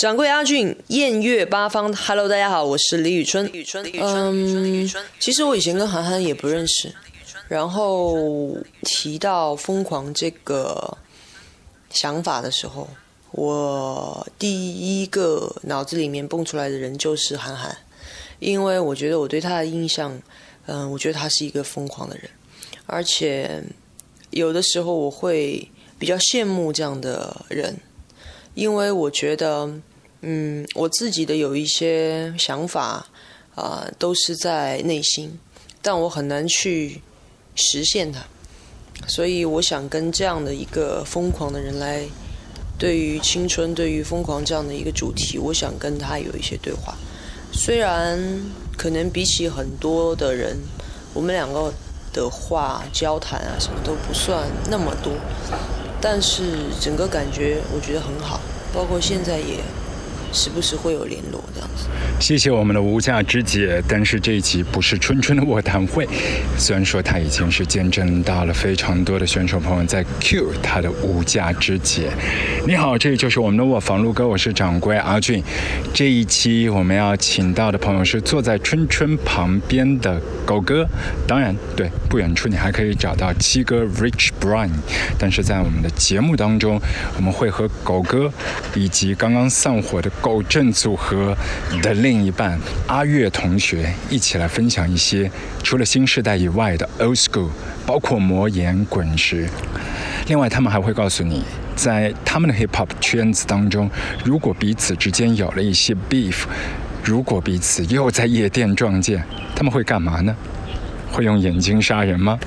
掌柜阿俊，艳月八方，Hello，大家好，我是李宇春。李宇春，李宇春，李宇春，李宇春。其实我以前跟韩寒也不认识，然后提到疯狂这个想法的时候，我第一个脑子里面蹦出来的人就是韩寒，因为我觉得我对他的印象，嗯，我觉得他是一个疯狂的人，而且有的时候我会比较羡慕这样的人，因为我觉得。嗯，我自己的有一些想法啊，都是在内心，但我很难去实现它。所以，我想跟这样的一个疯狂的人来，对于青春、对于疯狂这样的一个主题，我想跟他有一些对话。虽然可能比起很多的人，我们两个的话交谈啊，什么都不算那么多，但是整个感觉我觉得很好，包括现在也。时不时会有联络这样子。谢谢我们的无价之姐，但是这一集不是春春的卧谈会。虽然说他已经是见证到了非常多的选手朋友在 cue 他的无价之姐。你好，这里就是我们的卧房路哥，我是掌柜阿俊。这一期我们要请到的朋友是坐在春春旁边的狗哥。当然，对不远处你还可以找到七哥 Rich Brian。但是在我们的节目当中，我们会和狗哥以及刚刚散伙的。狗镇组合的另一半阿月同学一起来分享一些除了新时代以外的 old school，包括魔岩滚石。另外，他们还会告诉你，在他们的 hip hop 圈子当中，如果彼此之间有了一些 beef，如果彼此又在夜店撞见，他们会干嘛呢？会用眼睛杀人吗？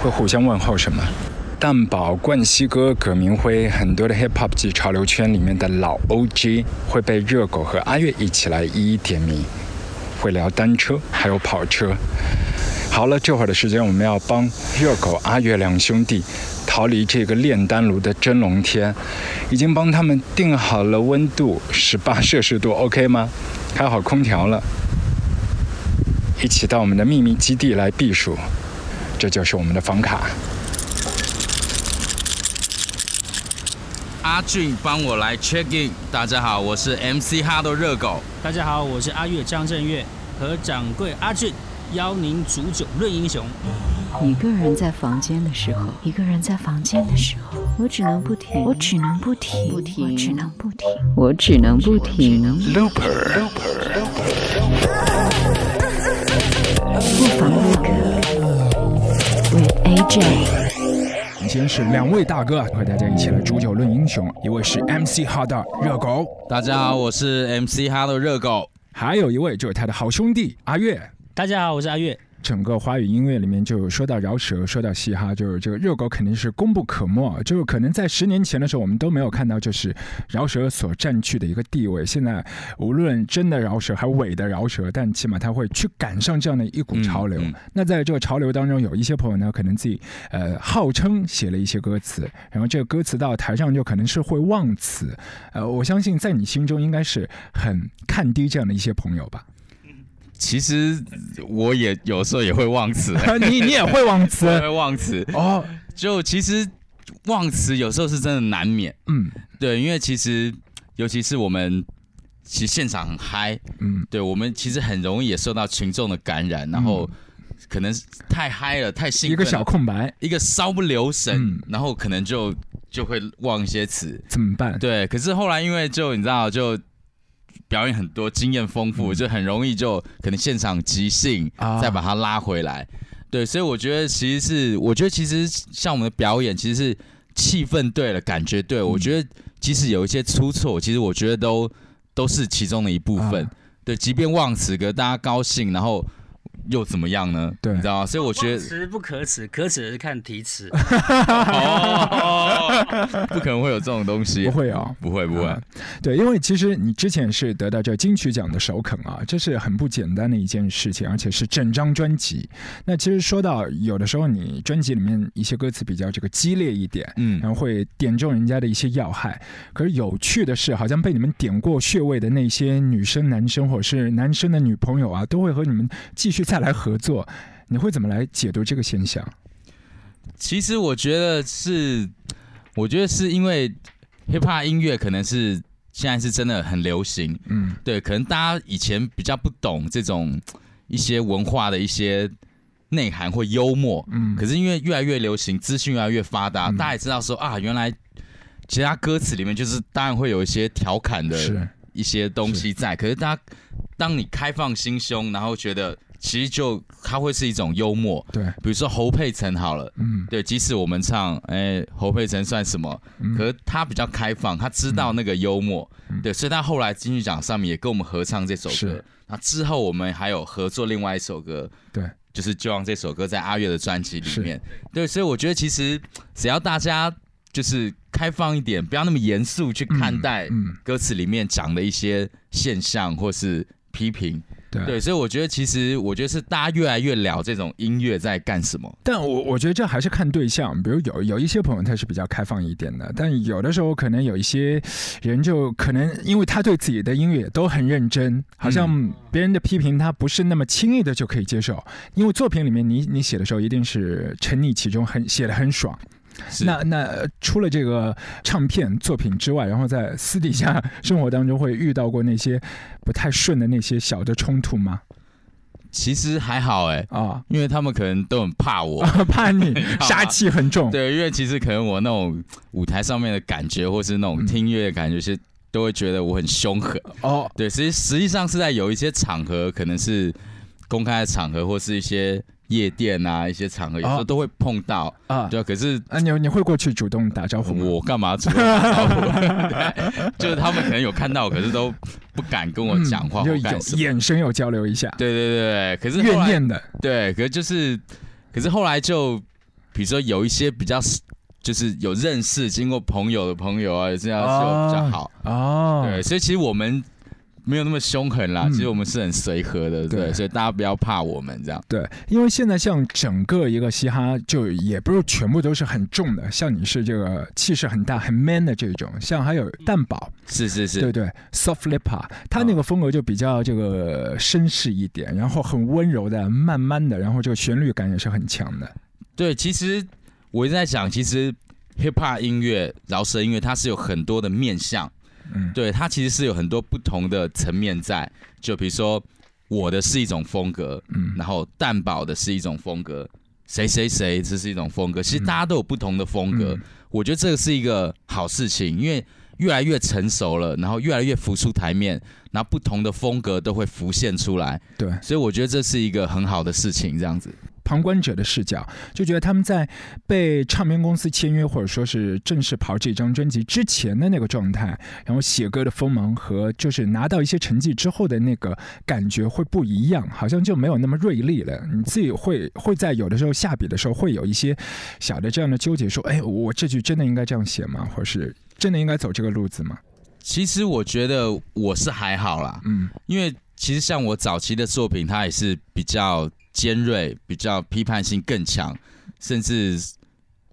会互相问候什么？蛋堡、冠希哥、葛明辉，很多的 hip hop 及潮流圈里面的老 OG 会被热狗和阿月一起来一一点名，会聊单车，还有跑车。好了，这会儿的时间我们要帮热狗、阿月两兄弟逃离这个炼丹炉的真龙天，已经帮他们定好了温度，十八摄氏度，OK 吗？开好空调了，一起到我们的秘密基地来避暑，这就是我们的房卡。阿俊帮我来 check in。大家好，我是 MC 哈的热狗。大家好，我是阿月张震岳，和掌柜阿俊邀您煮酒论英雄。一个人在房间的时候，一个人在房间的时候，我只能不停，我只能不停，不停，只能不停，我只能不停。Looper，不妨录歌，with AJ。今天是两位大哥和大家一起来煮酒论英雄，一位是 MC 哈的热狗，大家好，我是 MC 哈的热狗，还有一位就是他的好兄弟阿月，大家好，我是阿月。整个华语音乐里面，就有说到饶舌，说到嘻哈，就是这个热狗肯定是功不可没。就是可能在十年前的时候，我们都没有看到，就是饶舌所占据的一个地位。现在无论真的饶舌还是伪的饶舌，但起码他会去赶上这样的一股潮流。那在这个潮流当中，有一些朋友呢，可能自己呃号称写了一些歌词，然后这个歌词到台上就可能是会忘词。呃，我相信在你心中应该是很看低这样的一些朋友吧。其实我也有时候也会忘词，你你也会忘词，会忘词。哦。就其实忘词有时候是真的难免，嗯，对，因为其实尤其是我们其实现场很嗨，嗯，对我们其实很容易也受到群众的感染，然后可能太嗨了，太兴奋，一个小空白，一个稍不留神，然后可能就就会忘一些词，怎么办？对，可是后来因为就你知道就。表演很多，经验丰富，就很容易就可能现场即兴，再把它拉回来。对，所以我觉得其实是，我觉得其实像我们的表演，其实是气氛对了，感觉对。我觉得即使有一些出错，其实我觉得都都是其中的一部分。对，即便忘词，可大家高兴，然后。又怎么样呢？对，你知道吗？所以我觉得词不可耻，可耻的是看题词。不可能会有这种东西，不会啊，不会不会。对，因为其实你之前是得到这金曲奖的首肯啊，这是很不简单的一件事情，而且是整张专辑。那其实说到有的时候，你专辑里面一些歌词比较这个激烈一点，嗯，然后会点中人家的一些要害。可是有趣的是，好像被你们点过穴位的那些女生、男生，或者是男生的女朋友啊，都会和你们继续再来合作，你会怎么来解读这个现象？其实我觉得是，我觉得是因为 hip hop 音乐可能是现在是真的很流行，嗯，对，可能大家以前比较不懂这种一些文化的一些内涵或幽默，嗯，可是因为越来越流行，资讯越来越发达，大家也知道说啊，原来其他歌词里面就是当然会有一些调侃的一些东西在，可是大家当你开放心胸，然后觉得。其实就他会是一种幽默，对，比如说侯佩岑好了，嗯，对，即使我们唱，哎，侯佩岑算什么？可是他比较开放，他知道那个幽默，对，所以他后来金曲奖上面也跟我们合唱这首歌。那之后我们还有合作另外一首歌，对，就是就让这首歌在阿月的专辑里面，对，所以我觉得其实只要大家就是开放一点，不要那么严肃去看待歌词里面讲的一些现象或是批评。对，所以我觉得其实我觉得是大家越来越聊这种音乐在干什么。但我我觉得这还是看对象，比如有有一些朋友他是比较开放一点的，但有的时候可能有一些人就可能因为他对自己的音乐都很认真，好像别人的批评他不是那么轻易的就可以接受，因为作品里面你你写的时候一定是沉溺其中，很写的很爽。那那除了这个唱片作品之外，然后在私底下生活当中会遇到过那些不太顺的那些小的冲突吗？其实还好哎啊，因为他们可能都很怕我，怕你 杀气很重。对，因为其实可能我那种舞台上面的感觉，或是那种听乐的感觉，是都会觉得我很凶狠哦。对，实实际上是在有一些场合，可能是公开的场合，或是一些。夜店啊，一些场合有时候都会碰到啊，对，可是啊，你你会过去主动打招呼？我干嘛主动打招呼？就是他们可能有看到，可是都不敢跟我讲话，就眼神有交流一下。对对对，可是怨念的，对，可是就是，可是后来就，比如说有一些比较，就是有认识、经过朋友的朋友啊，这样就比较好哦。对，所以其实我们。没有那么凶狠啦，其实我们是很随和的，对，所以大家不要怕我们这样。对，因为现在像整个一个嘻哈，就也不是全部都是很重的，像你是这个气势很大、很 man 的这种，像还有蛋堡，是是是，对对，soft l i p 他那个风格就比较这个绅士一点，然后很温柔的、慢慢的，然后这个旋律感也是很强的。对，其实我一直在想，其实 hip hop 音乐、饶舌音乐，它是有很多的面向。嗯，对，它其实是有很多不同的层面在，就比如说我的是一种风格，嗯，然后蛋堡的是一种风格，谁谁谁这是一种风格，其实大家都有不同的风格，我觉得这个是一个好事情，因为越来越成熟了，然后越来越浮出台面，然后不同的风格都会浮现出来，对，所以我觉得这是一个很好的事情，这样子。旁观者的视角，就觉得他们在被唱片公司签约，或者说是正式跑这张专辑之前的那个状态，然后写歌的锋芒和就是拿到一些成绩之后的那个感觉会不一样，好像就没有那么锐利了。你自己会会在有的时候下笔的时候会有一些小的这样的纠结，说：“哎，我这句真的应该这样写吗？或者是真的应该走这个路子吗？”其实我觉得我是还好啦，嗯，因为其实像我早期的作品，它也是比较。尖锐，比较批判性更强，甚至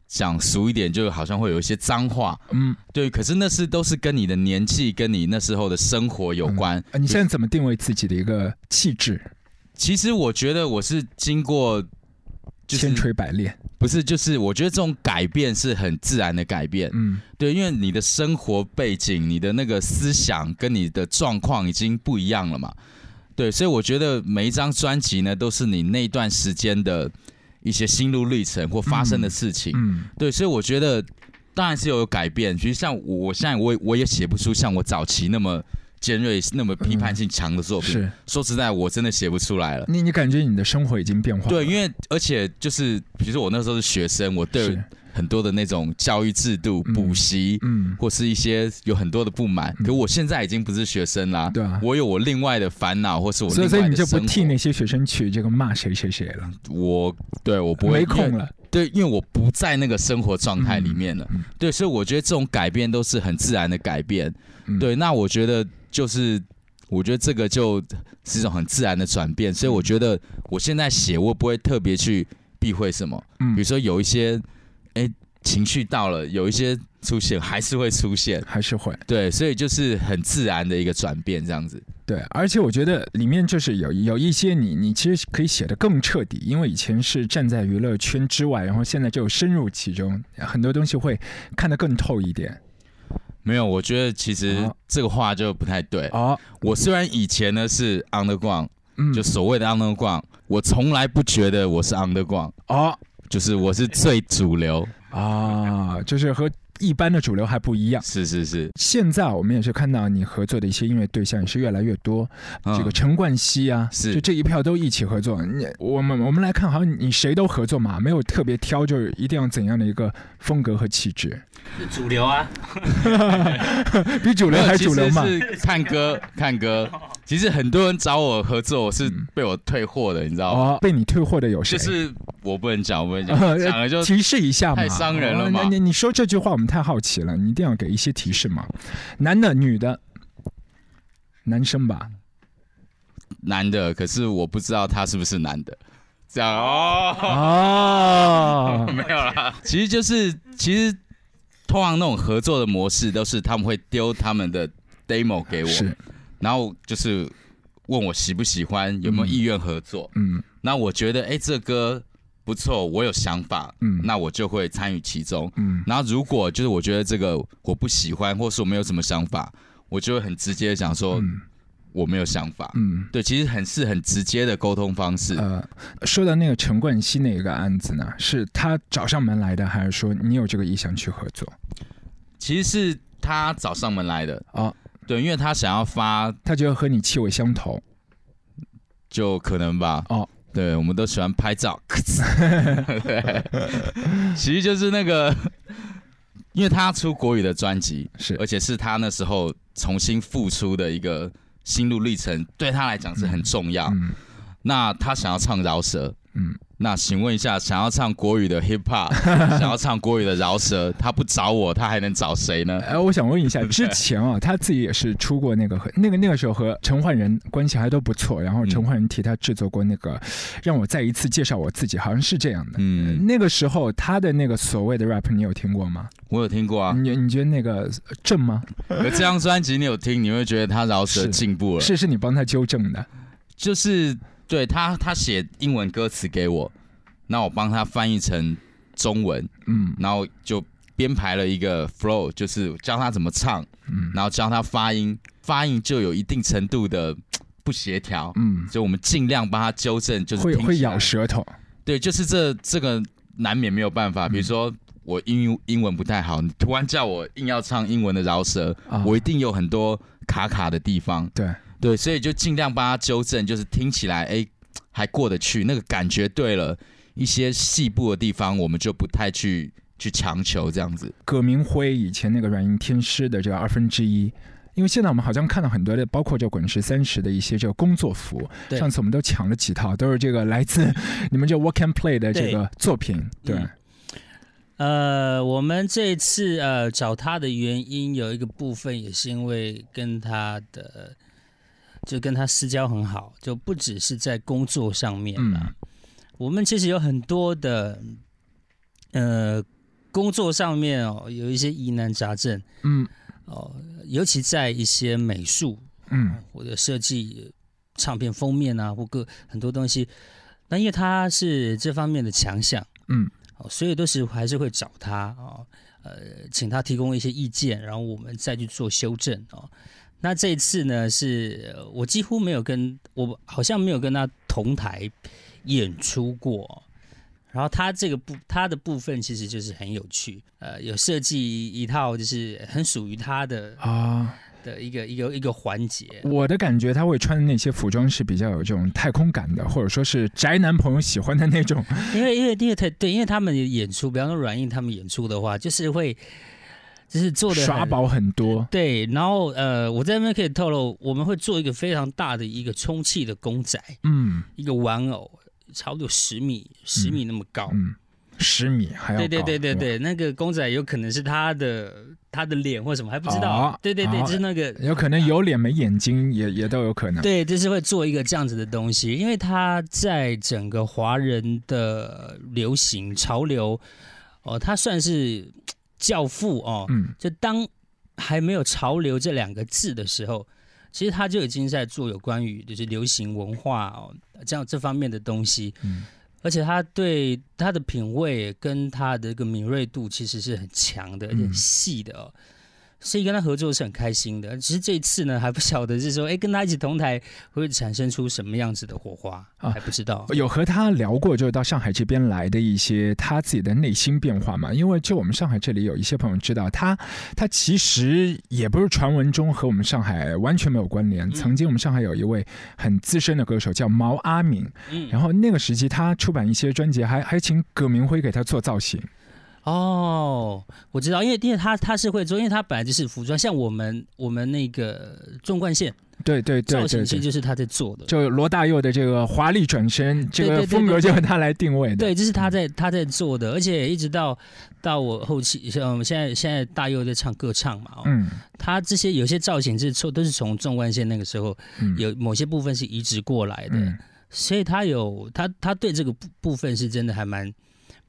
讲俗一点，就好像会有一些脏话。嗯，对。可是那是都是跟你的年纪、跟你那时候的生活有关。你现在怎么定位自己的一个气质？其实我觉得我是经过千锤百炼，不是，就是我觉得这种改变是很自然的改变。嗯，对，因为你的生活背景、你的那个思想跟你的状况已经不一样了嘛。对，所以我觉得每一张专辑呢，都是你那段时间的一些心路历程或发生的事情。嗯，对，所以我觉得当然是有改变。其实像我现在，我我也写不出像我早期那么尖锐、那么批判性强的作品。是，说实在，我真的写不出来了。你你感觉你的生活已经变化？对，因为而且就是，比如说我那时候是学生，我对。很多的那种教育制度、补习，嗯，或是一些有很多的不满。可我现在已经不是学生啦，对啊，我有我另外的烦恼，或是我所以所以你就不替那些学生去这个骂谁谁谁了。我对我不会没空了，对，因为我不在那个生活状态里面了。对，所以我觉得这种改变都是很自然的改变。对，那我觉得就是，我觉得这个就是一种很自然的转变。所以我觉得我现在写，我不会特别去避讳什么。嗯，比如说有一些。哎，情绪到了，有一些出现，还是会出现，还是会对，所以就是很自然的一个转变，这样子。对，而且我觉得里面就是有有一些你，你其实可以写的更彻底，因为以前是站在娱乐圈之外，然后现在就深入其中，很多东西会看得更透一点。没有，我觉得其实哦这个话就不太对。哦，我虽然以前呢是 underground，嗯，就所谓的 underground，我从来不觉得我是 underground，哦就是我是最主流。啊，就是和一般的主流还不一样。是是是，现在我们也是看到你合作的一些音乐对象也是越来越多，嗯这个陈冠希啊，是就这一票都一起合作。你我们我们来看，好像你谁都合作嘛，没有特别挑，就是一定要怎样的一个风格和气质，是主流啊，比主流还主流嘛看歌看歌。其实很多人找我合作，我是被我退货的，你知道吗？哦，被你退货的有谁？就是我不能讲，我不能讲，呃 讲了就提示一下嘛，太伤人了嘛哦你你说这句话我们太好奇了，你一定要给一些提示嘛。男的、女的，男生吧？男的，可是我不知道他是不是男的。这样哦，哦，没有啦，其实就是其实通常那种合作的模式都是他们会丢他们的 demo 给我，是，然后就是问我喜不喜欢，有没有意愿合作。嗯那我觉得哎、这歌不错，我有想法，嗯那我就会参与其中。嗯然后如果就是我觉得这个我不喜欢，或是我没有什么想法，我就会很直接地讲说、嗯我没有想法。嗯。对，其实很是很直接的沟通方式。呃，说到那个陈冠希那个案子呢，是他找上门来的，还是说你有这个意向去合作？其实是他找上门来的哦，对，因为他想要发，他觉得和你气味相投就可能吧。哦，对，我们都喜欢拍照。对，其实就是那个，因为他出国语的专辑，是而且是他那时候重新复出的一个心路历程，对他来讲是很重要。嗯那他想要唱饶舌，嗯，那请问一下，想要唱国语的 hip hop，想要唱国语的饶舌，他不找我，他还能找谁呢？哎，我想问一下，之前啊，他自己也是出过那个和那个那个时候和陈奂仁关系还都不错，然后陈奂仁替他制作过那个，让我再一次介绍我自己，好像是这样的。嗯，那个时候他的那个所谓的 rap，你有听过吗？我有听过啊。你你觉得那个呃正吗？这张专辑你有听，你会觉得他饶舌进步了。是是你帮他纠正的。就是对他，他写英文歌词给我，那我帮他翻译成中文，嗯然后就编排了一个 flow，就是教他怎么唱，嗯然后教他发音，发音就有一定程度的不协调，嗯，所以我们尽量帮他纠正，就是会会咬舌头。对，就是这这个难免没有办法。比如说我英英文不太好，你突然叫我硬要唱英文的饶舌，啊我一定有很多卡卡的地方。对，对，所以就尽量帮他纠正，就是听起来哎还过得去，那个感觉对了。一些细部的地方，我们就不太去去强求这样子。葛明辉以前那个软硬天师的这个二分之一。因为现在我们好像看到很多的，包括这滚石三十的一些这个工作服，对上次我们都抢了几套，都是这个来自你们这 Work and Play 的这个作品，对，嗯呃，我们这次呃找他的原因有一个部分也是因为跟他的就跟他私交很好，就不只是在工作上面啦。嗯我们其实有很多的呃工作上面哦有一些疑难杂症嗯哦，尤其在一些美术嗯或者设计唱片封面啊，或各很多东西。那因为他是这方面的强项，嗯哦，所以都是还是会找他哦，呃，请他提供一些意见，然后我们再去做修正哦。那这一次呢，是呃我几乎没有跟我好像没有跟他同台演出过。然后他这个部他的部分其实就是很有趣，呃，有设计一套就是很属于他的啊，的一个一个一个环节。我的感觉他会穿的那些服装是比较有这种太空感的，或者说是宅男朋友喜欢的那种。因为因为因为他对，因为他们演出，比方说软硬他们演出的话，就是会就是做的耍宝很多，对，然后呃，我在那边可以透露，我们会做一个非常大的一个充气的公仔，嗯一个玩偶，差不多十米十米那么高。嗯，十米还要对对对对对，那个公仔有可能是他的他的脸或什么还不知道。哦对对对，哦就是那个有可能有脸没眼睛也也都有可能。对，就是会做一个这样子的东西，因为他在整个华人的流行潮流，哦，他算是教父哦。嗯就当还没有“潮流”这两个字的时候，其实他就已经在做有关于就是流行文化哦这样这方面的东西。嗯而且他对他的品味跟他的一个敏锐度其实是很强的，而且很细的哦。所以跟他合作是很开心的。只是这一次呢，还不晓得是说，哎，跟他一起同台会产生出什么样子的火花，还不知道。有和他聊过，就是到上海这边来的一些他自己的内心变化嘛？因为就我们上海这里有一些朋友知道，他他其实也不是传闻中和我们上海完全没有关联。曾经我们上海有一位很资深的歌手叫毛阿敏，嗯，然后那个时期他出版一些专辑，还还请葛明辉给他做造型。哦，我知道，因为因为他他是会做，因为他本来就是服装，像我们我们那个纵贯线，对对对，造型其实就是他在做的。就罗大佑的这个华丽转身，这个风格就是他来定位的。对，这是他在他在做的，而且一直到到我后期，像我们现在现在大佑在唱歌唱嘛，嗯，他这些有些造型是从都是从纵贯线那个时候有某些部分是移植过来的，所以他有他他对这个部部分是真的还蛮。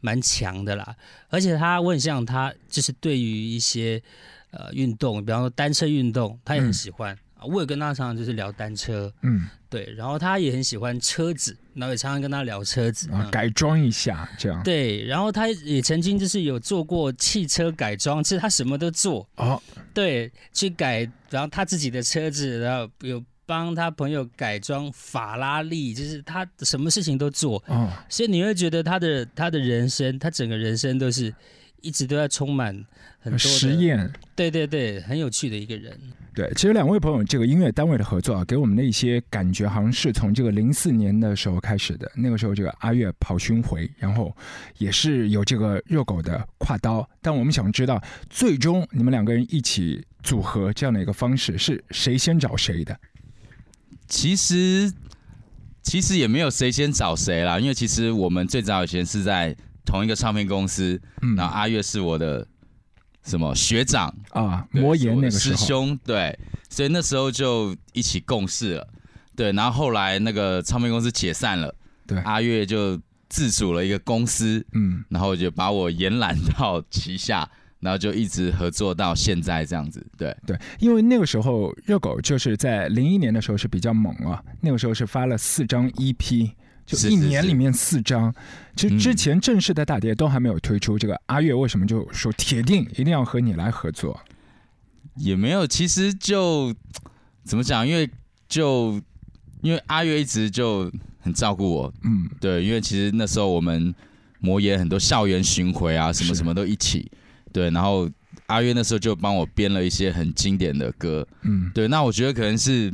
蛮强的啦，而且他我很像他，就是对于一些呃运动，比方说单车运动，他也很喜欢啊。我也跟他常常就是聊单车，嗯，对，然后他也很喜欢车子，然后也常常跟他聊车子啊，改装一下这样。对，然后他也曾经就是有做过汽车改装，其实他什么都做哦，对，去改，然后他自己的车子，然后有。帮他朋友改装法拉利，就是他什么事情都做，所以你会觉得他的他的人生，他整个人生都是一直都在充满很多实验。对对对，很有趣的一个人。对，其实两位朋友这个音乐单位的合作啊，给我们的一些感觉，好像是从这个零四年的时候开始的。那个时候，这个阿月跑巡回，然后也是有这个热狗的跨刀。但我们想知道，最终你们两个人一起组合这样的一个方式，是谁先找谁的？其实，其实也没有谁先找谁啦，因为其实我们最早以前是在同一个唱片公司，嗯。然后阿月是我的什么学长啊，魔岩那个师兄，对，所以那时候就一起共事了，对，然后后来那个唱片公司解散了，对，阿月就自主了一个公司，嗯，然后就把我延揽到旗下。然后就一直合作到现在这样子，对。对，因为那个时候热狗就是在零一年的时候是比较猛啊，那个时候是发了四张 EP，就一年里面四张，其实之前正式的大碟都还没有推出，这个阿月为什么就说铁定一定要和你来合作？也没有，其实就怎么讲，因为就因为阿月一直就很照顾我，嗯，对，因为其实那时候我们魔岩很多校园巡回啊，什么什么都一起。对，然后阿约那时候就帮我编了一些很经典的歌，嗯，对，那我觉得可能是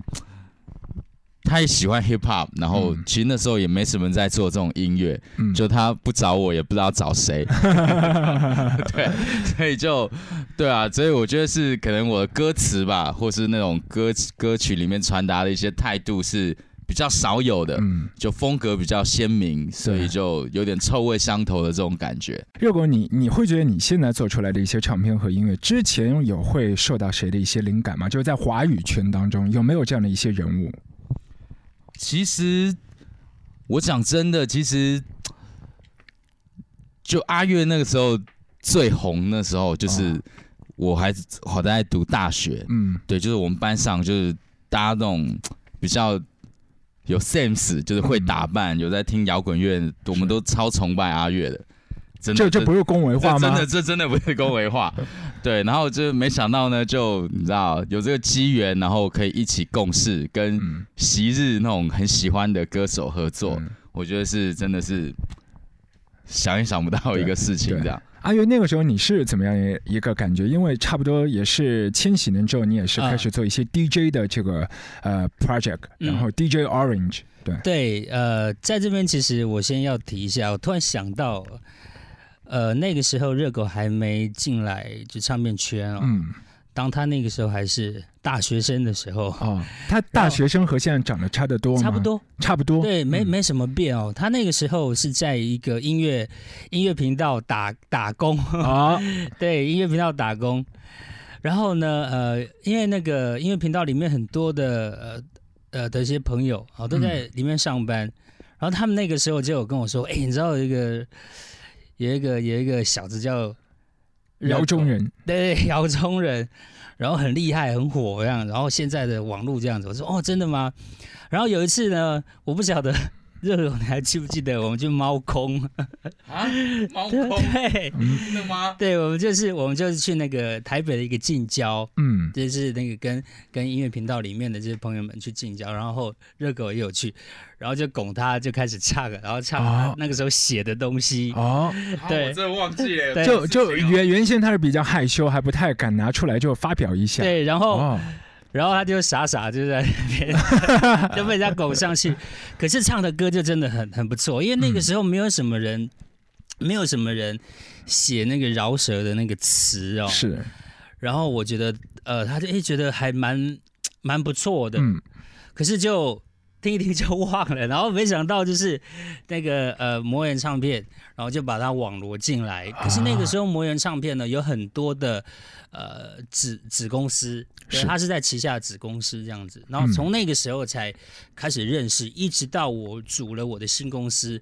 他也喜欢 hip hop，然后其实那时候也没什么在做这种音乐，嗯。就他不找我也不知道找谁，对，所以就对啊，所以我觉得是可能我的歌词吧，或是那种歌歌曲里面传达的一些态度是。比较少有的，嗯，就风格比较鲜明，所以就有点臭味相投的这种感觉。如果你你会觉得你现在做出来的一些唱片和音乐，之前有会受到谁的一些灵感吗？就是在华语圈当中有没有这样的一些人物？其实我讲真的，其实就阿月那个时候最红的时候，就是我还好在读大学，嗯，对，就是我们班上就是大家那种比较。有 sense，就是会打扮，有在听摇滚乐，我们都超崇拜阿月的。真的，这这不是恭维话吗？真的，这真的不是恭维话。对，然后就没想到呢，就你知道有这个机缘，然后可以一起共事，跟昔日那种很喜欢的歌手合作，我觉得是真的是想也想不到一个事情这样。阿月，那个时候你是怎么样一个感觉？因为差不多也是千禧年之后，你也是开始做一些 DJ 的这个呃 project，然后 DJ Orange，对对，呃，在这边其实我先要提一下，我突然想到，呃，那个时候热狗还没进来就唱片圈哦。当他那个时候还是大学生的时候啊，他大学生和现在长得差得多吗？差不多，差不多。对，没没什么变哦。他那个时候是在一个音乐音乐频道打打工啊，对，音乐频道打工。然后呢，呃，因为那个音乐频道里面很多的呃呃的一些朋友啊都在里面上班，然后他们那个时候就有跟我说，哎，你知道有一个有一个有一个小子叫。姚中人，对，姚中人，然后很厉害，很火这样，然后现在的网络这样子，我说哦，真的吗？然后有一次呢，我不晓得热狗，你还记不记得我们去猫空？啊，猫空？对，真的吗？对，我们就是我们就是去那个台北的一个近郊，嗯，就是那个跟跟音乐频道里面的这些朋友们去近郊，然后热狗也有去，然后就拱他就开始唱，然后唱那个时候写的东西。哦，对。我真的忘记了，对。就就原原先他是比较害羞，还不太敢拿出来就发表一下。对，然后、哦，然后他就傻傻就在 那边 就被人家拱上去，可是唱的歌就真的很很不错，因为那个时候没有什么人，没有什么人写那个饶舌的那个词哦，是，然后我觉得呃，他就诶觉得还蛮蛮不错的，嗯，可是就听一听就忘了，然后没想到就是那个呃魔岩唱片，然后就把它网罗进来。可是那个时候魔岩唱片呢有很多的呃子子公司，它是在旗下子公司这样子。然后从那个时候才开始认识，一直到我组了我的新公司，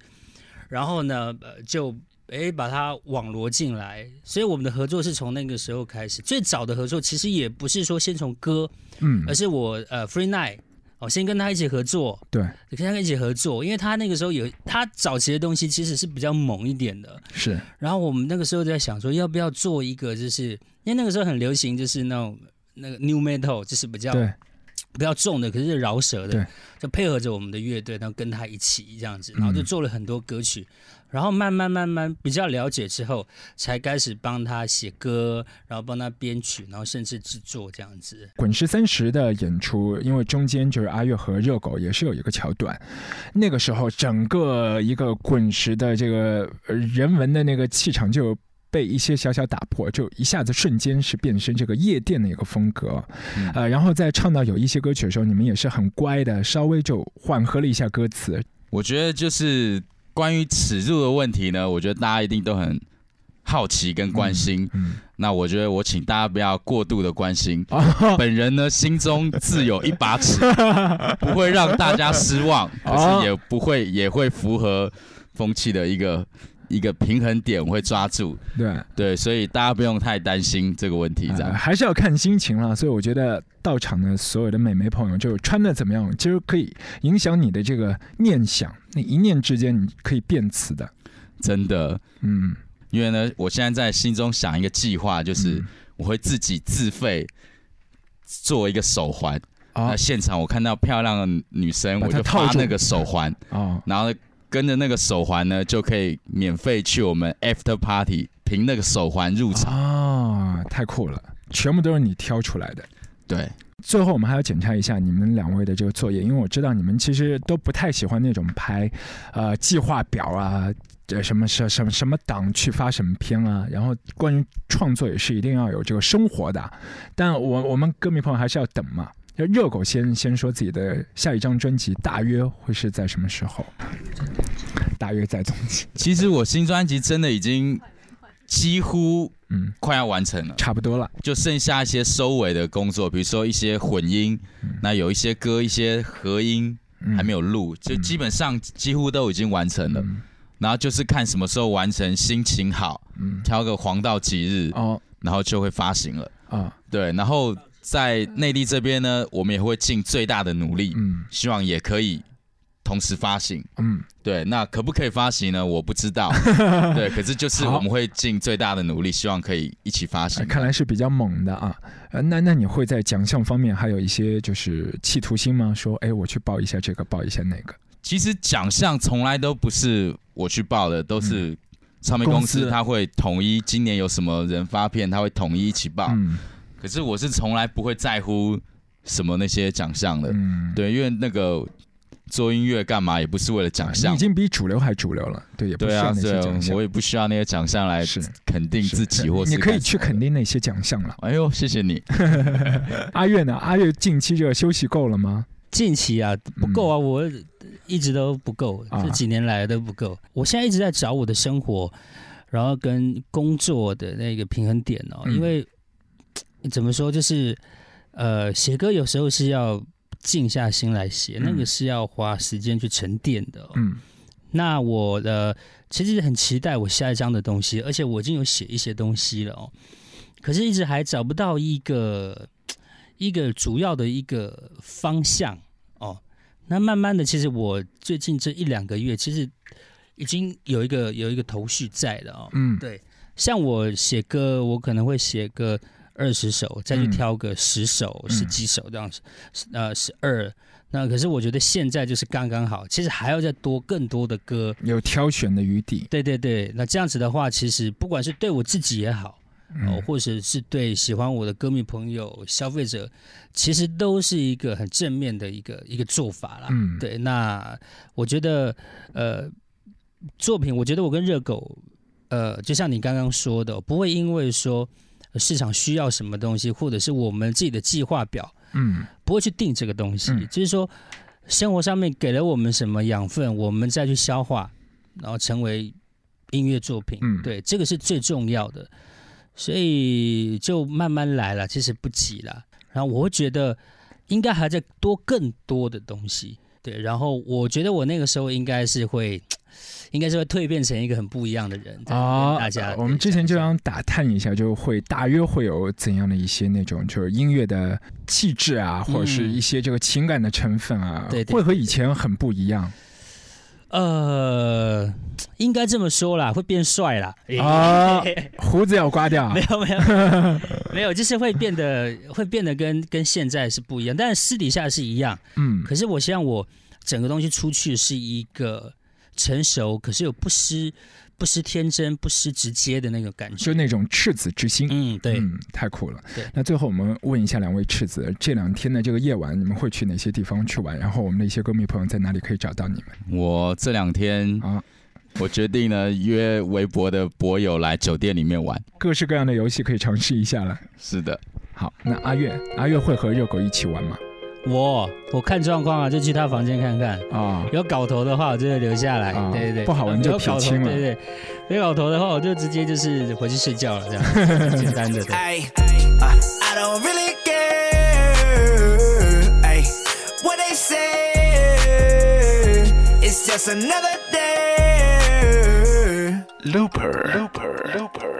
然后呢呃就。诶，把它网罗进来，所以我们的合作是从那个时候开始。最早的合作其实也不是说先从歌，嗯而，是我呃 Free Night 哦，先跟他一起合作，对，跟他一起合作，因为他那个时候有他早期的东西其实是比较猛一点的，是，然后我们那个时候在想说要不要做一个，就是因为那个时候很流行，就是那种那个 New Metal，就是比较对，比较重的，可是饶舌对。的，就配合着我们的乐队，然后跟他一起这样子，然后就做了很多歌曲，然后慢慢慢慢比较了解之后，才开始帮他写歌，然后帮他编曲，然后甚至制作这样子。滚石三十的演出，因为中间就是阿月和热狗也是有一个桥段，那个时候整个一个滚石的这个呃人文的那个气场就。被一些小小打破，就一下子瞬间是变身这个夜店的一个风格，嗯呃，然后在唱到有一些歌曲的时候，你们也是很乖的，稍微就缓和了一下歌词，我觉得就是关于尺度的问题呢，我觉得大家一定都很好奇跟关心。嗯，那我觉得我请大家不要过度的关心，哦，本人呢心中自有一把尺，不会让大家失望，可 哦是也不会也会符合风气的一个一个平衡点，我会抓住。对，对，所以大家不用太担心这个问题，这样。呃 还是要看心情了。所以我觉得到场的所有的美眉朋友，就穿的怎么样，其实可以影响你的这个念想。那一念之间，你可以变词的。真的，嗯，因为呢，我现在在心中想一个计划，就是嗯我会自己自费做一个手环。哦那现场我看到漂亮的女生，我就发那个手环，哦，然后跟着那个手环呢，就可以免费去我们 after party，凭那个手环入场。啊，太酷了，全部都是你挑出来的。对，最后，我们还要检查一下你们两位的这个作业，因为我知道你们其实都不太喜欢那种排，呃，计划表啊，这什么什什么什么档去发什么片啊。然后关于创作也是一定要有这个生活的，但我我们歌迷朋友还是要等嘛。就热狗先先说自己的下一张专辑大约会是在什么时候？大约在冬季，其实我新专辑真的已经几乎嗯，快要完成了，差不多了。就剩下一些收尾的工作，比如说一些混音，那有一些歌一些合音嗯还没有录，就基本上几乎都已经完成了。嗯然后就是看什么时候完成，心情好，嗯，挑个黄道吉日，哦然后就会发行了。啊对，然后在内地这边呢，我们也会尽最大的努力，嗯希望也可以同时发行。嗯，对，那可不可以发行呢？我不知道。对，可是就是我们会尽最大的努力，希望可以一起发行。看来是比较猛的啊。呃，那那你会在奖项方面还有一些就是企图心吗？说，哎，我去报一下这个，报一下那个。其实奖项从来都不是我去报的，都是唱片公公司司他会统一今年有什么人发片，他会统一一起报。嗯可是我是从来不会在乎什么那些奖项的，嗯，对，因为那个做音乐干嘛也不是为了奖项你已。经比主流还主流了，对，也不需要那些对奖项。我也不需要那些奖项来肯定自己，或是你可以去肯定那些奖项了。哎呦，谢谢你。阿月呢？阿月近期这个休息够了吗？近期啊不够啊，我一直都不够，啊这几年来都不够。我现在一直在找我的生活，然后跟工作的那个平衡点哦，嗯因为怎么说，就是呃，写歌有时候是要静下心来写，嗯那个是要花时间去沉淀的、哦。嗯那我的其实很期待我下一张的东西，而且我已经有写一些东西了哦，可是一直还找不到一个一个主要的一个方向哦。那慢慢的，其实我最近这一两个月，其实已经有一个有一个头绪在了哦。嗯，对，像我写歌，我可能会写个二十首，再去挑个十首、十几首这样子，呃，十二。那可是我觉得现在就是刚刚好，其实还要再多更多的歌，有挑选的余地。对对对，那这样子的话，其实不管是对我自己也好，哦，或者是对喜欢我的歌迷朋友、消费者，其实都是一个很正面的一个一个做法啦。嗯，对，那我觉得，呃，作品，我觉得我跟热狗，呃，就像你刚刚说的，不会因为说市场需要什么东西，或者是我们自己的计划表。嗯，不会去定这个东西，就是说，生活上面给了我们什么养分，我们再去消化，然后成为音乐作品。嗯，对，这个是最重要的，所以就慢慢来了，其实不急了。然后我会觉得，应该还在多更多的东西。对，然后我觉得我那个时候应该是会。应该是会蜕变成一个很不一样的人啊！大家，我们之前就想打探一下，就会大约会有怎样的一些那种，就是音乐的气质啊，或者是一些这个情感的成分啊，对，会和以前很不一样。呃，应该这么说啦，会变帅啦啊，胡子要刮掉？没有没有 没有，就是会变得会变得跟跟现在是不一样，但是私底下是一样。嗯，可是我希望我整个东西出去是一个。成熟，可是又不失不失天真、不失直接的那个感觉，就那种赤子之心。嗯，对，嗯，太酷了。对，那最后我们问一下两位赤子，这两天的这个夜晚，你们会去哪些地方去玩？然后我们的一些歌迷朋友在哪里可以找到你们？我这两天啊，我决定呢约微博的博友来酒店里面玩，各式各样的游戏可以尝试一下了。是的，好，那阿月，阿月会和热狗一起玩吗？我我看状况啊，就去他房间看看啊。有搞头的话，我就会留下来。对对对，不好玩就撇清了。对对，没搞头的话，我就直接就是回去睡觉了，这样 简单的。Looper，Looper，Looper。